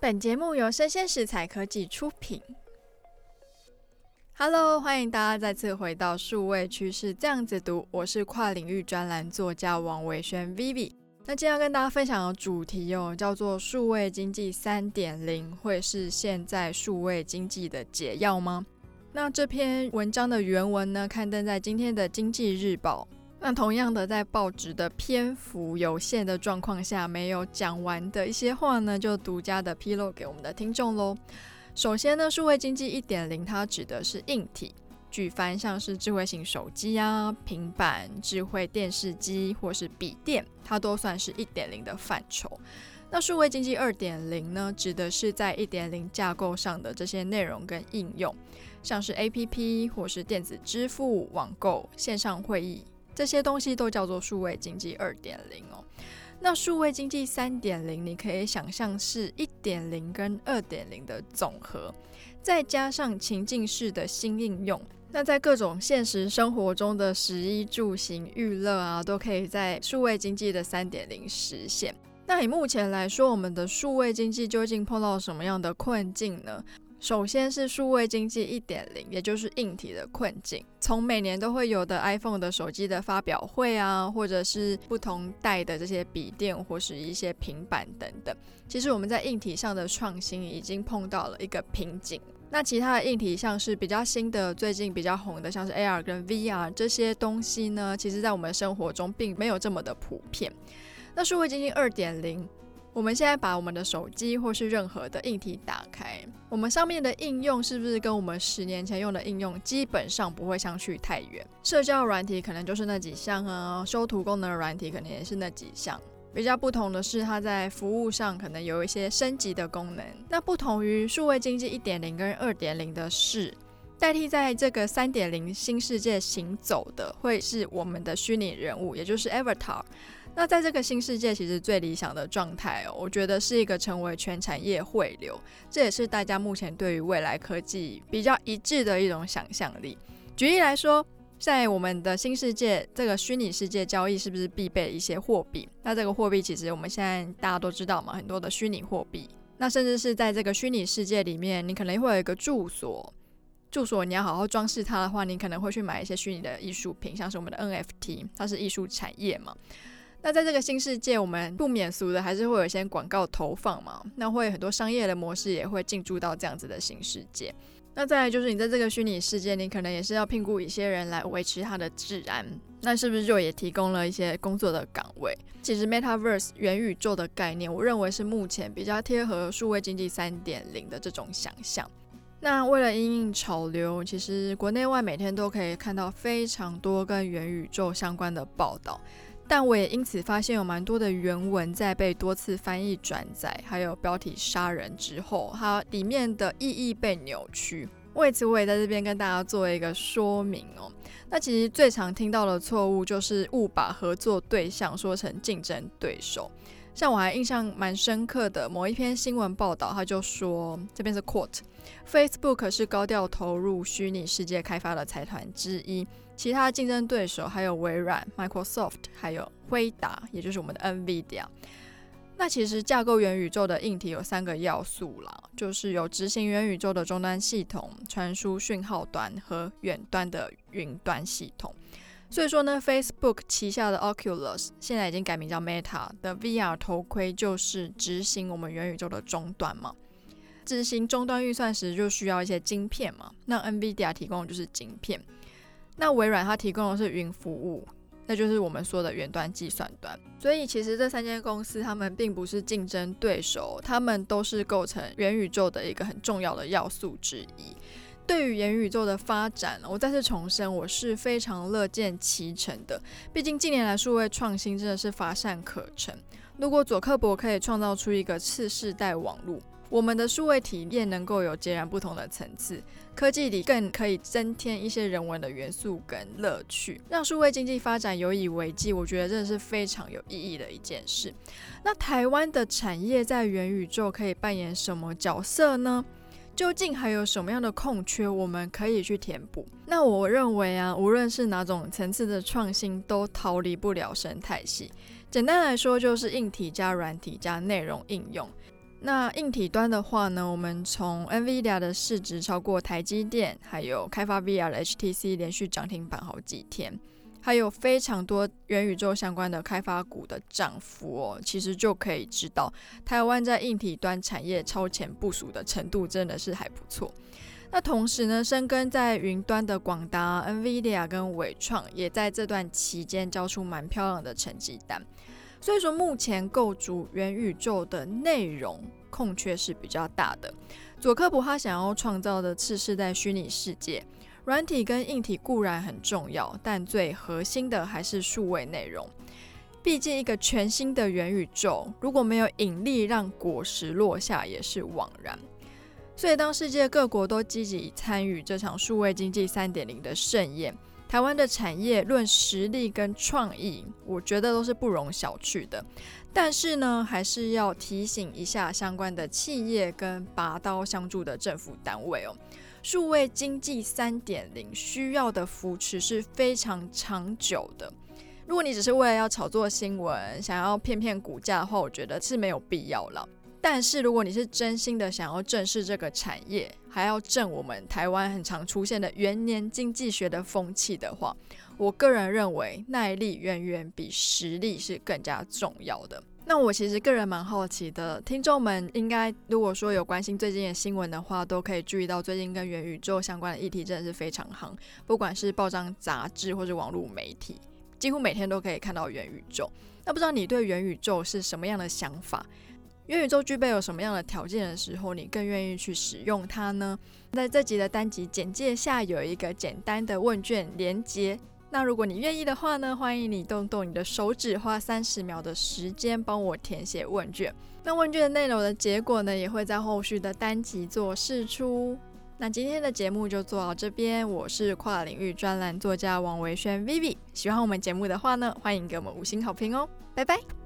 本节目由生鲜食材科技出品。Hello，欢迎大家再次回到数位趋势这样子读，我是跨领域专栏作家王维轩 Vivi。那今天要跟大家分享的主题哦，叫做数位经济三点零会是现在数位经济的解药吗？那这篇文章的原文呢，刊登在今天的经济日报。那同样的，在报纸的篇幅有限的状况下，没有讲完的一些话呢，就独家的披露给我们的听众喽。首先呢，数位经济一点零，它指的是硬体，举凡像是智慧型手机啊、平板、智慧电视机或是笔电，它都算是一点零的范畴。那数位经济二点零呢，指的是在一点零架构上的这些内容跟应用，像是 APP 或是电子支付、网购、线上会议。这些东西都叫做数位经济二点零哦。那数位经济三点零，你可以想象是一点零跟二点零的总和，再加上情境式的新应用。那在各种现实生活中的食衣住行娱乐啊，都可以在数位经济的三点零实现。那以目前来说，我们的数位经济究竟碰到什么样的困境呢？首先是数位经济一点零，也就是硬体的困境。从每年都会有的 iPhone 的手机的发表会啊，或者是不同代的这些笔电或是一些平板等等，其实我们在硬体上的创新已经碰到了一个瓶颈。那其他的硬体像是比较新的、最近比较红的，像是 AR 跟 VR 这些东西呢，其实在我们生活中并没有这么的普遍。那数位经济二点零。我们现在把我们的手机或是任何的硬体打开，我们上面的应用是不是跟我们十年前用的应用基本上不会相去太远？社交软体可能就是那几项啊，修图功能的软体可能也是那几项。比较不同的是，它在服务上可能有一些升级的功能。那不同于数位经济一点零跟二点零的是，代替在这个三点零新世界行走的，会是我们的虚拟人物，也就是 Avatar。那在这个新世界，其实最理想的状态哦，我觉得是一个成为全产业汇流，这也是大家目前对于未来科技比较一致的一种想象力。举例来说，在我们的新世界这个虚拟世界交易，是不是必备一些货币？那这个货币其实我们现在大家都知道嘛，很多的虚拟货币。那甚至是在这个虚拟世界里面，你可能会有一个住所，住所你要好好装饰它的话，你可能会去买一些虚拟的艺术品，像是我们的 NFT，它是艺术产业嘛。那在这个新世界，我们不免俗的还是会有一些广告投放嘛。那会很多商业的模式也会进驻到这样子的新世界。那再来就是你在这个虚拟世界，你可能也是要聘雇一些人来维持它的治安。那是不是就也提供了一些工作的岗位？其实 Metaverse 元宇宙的概念，我认为是目前比较贴合数位经济三点零的这种想象。那为了因应潮流，其实国内外每天都可以看到非常多跟元宇宙相关的报道。但我也因此发现有蛮多的原文在被多次翻译转载，还有标题杀人之后，它里面的意义被扭曲。为此，我也在这边跟大家做一个说明哦。那其实最常听到的错误就是误把合作对象说成竞争对手。像我还印象蛮深刻的某一篇新闻报道，他就说，这边是 quote：Facebook 是高调投入虚拟世界开发的财团之一。其他竞争对手还有微软、Microsoft，还有辉达，也就是我们的 NVIDIA。那其实架构元宇宙的硬体有三个要素啦，就是有执行元宇宙的终端系统、传输讯号端和远端的云端系统。所以说呢，Facebook 旗下的 Oculus 现在已经改名叫 Meta 的 VR 头盔，就是执行我们元宇宙的终端嘛。执行终端运算时就需要一些晶片嘛，那 NVIDIA 提供的就是晶片。那微软它提供的是云服务，那就是我们说的远端计算端。所以其实这三间公司，他们并不是竞争对手，他们都是构成元宇宙的一个很重要的要素之一。对于元宇宙的发展，我再次重申，我是非常乐见其成的。毕竟近年来数位创新真的是乏善可陈。如果佐克伯可以创造出一个次世代网络，我们的数位体验能够有截然不同的层次，科技里更可以增添一些人文的元素跟乐趣，让数位经济发展有以为继。我觉得这是非常有意义的一件事。那台湾的产业在元宇宙可以扮演什么角色呢？究竟还有什么样的空缺我们可以去填补？那我认为啊，无论是哪种层次的创新，都逃离不了生态系。简单来说，就是硬体加软体加内容应用。那硬体端的话呢，我们从 NVIDIA 的市值超过台积电，还有开发 VR 的 HTC 连续涨停板好几天，还有非常多元宇宙相关的开发股的涨幅哦，其实就可以知道台湾在硬体端产业超前部署的程度真的是还不错。那同时呢，深耕在云端的广达、NVIDIA 跟纬创也在这段期间交出蛮漂亮的成绩单。所以说，目前构筑元宇宙的内容空缺是比较大的。佐科普他想要创造的次世代虚拟世界，软体跟硬体固然很重要，但最核心的还是数位内容。毕竟，一个全新的元宇宙，如果没有引力让果实落下，也是枉然。所以，当世界各国都积极参与这场数位经济三点零的盛宴。台湾的产业论实力跟创意，我觉得都是不容小觑的。但是呢，还是要提醒一下相关的企业跟拔刀相助的政府单位哦。数位经济三点零需要的扶持是非常长久的。如果你只是为了要炒作新闻，想要骗骗股价的话，我觉得是没有必要了。但是如果你是真心的想要正视这个产业，还要正我们台湾很常出现的元年经济学的风气的话，我个人认为耐力远远比实力是更加重要的。那我其实个人蛮好奇的，听众们应该如果说有关心最近的新闻的话，都可以注意到最近跟元宇宙相关的议题真的是非常夯，不管是报章杂志或者网络媒体，几乎每天都可以看到元宇宙。那不知道你对元宇宙是什么样的想法？元宇宙具备有什么样的条件的时候，你更愿意去使用它呢？在这集的单集简介下有一个简单的问卷连接，那如果你愿意的话呢，欢迎你动动你的手指，花三十秒的时间帮我填写问卷。那问卷的内容的结果呢，也会在后续的单集做释出。那今天的节目就做到这边，我是跨领域专栏作家王维轩 Vivi。喜欢我们节目的话呢，欢迎给我们五星好评哦，拜拜。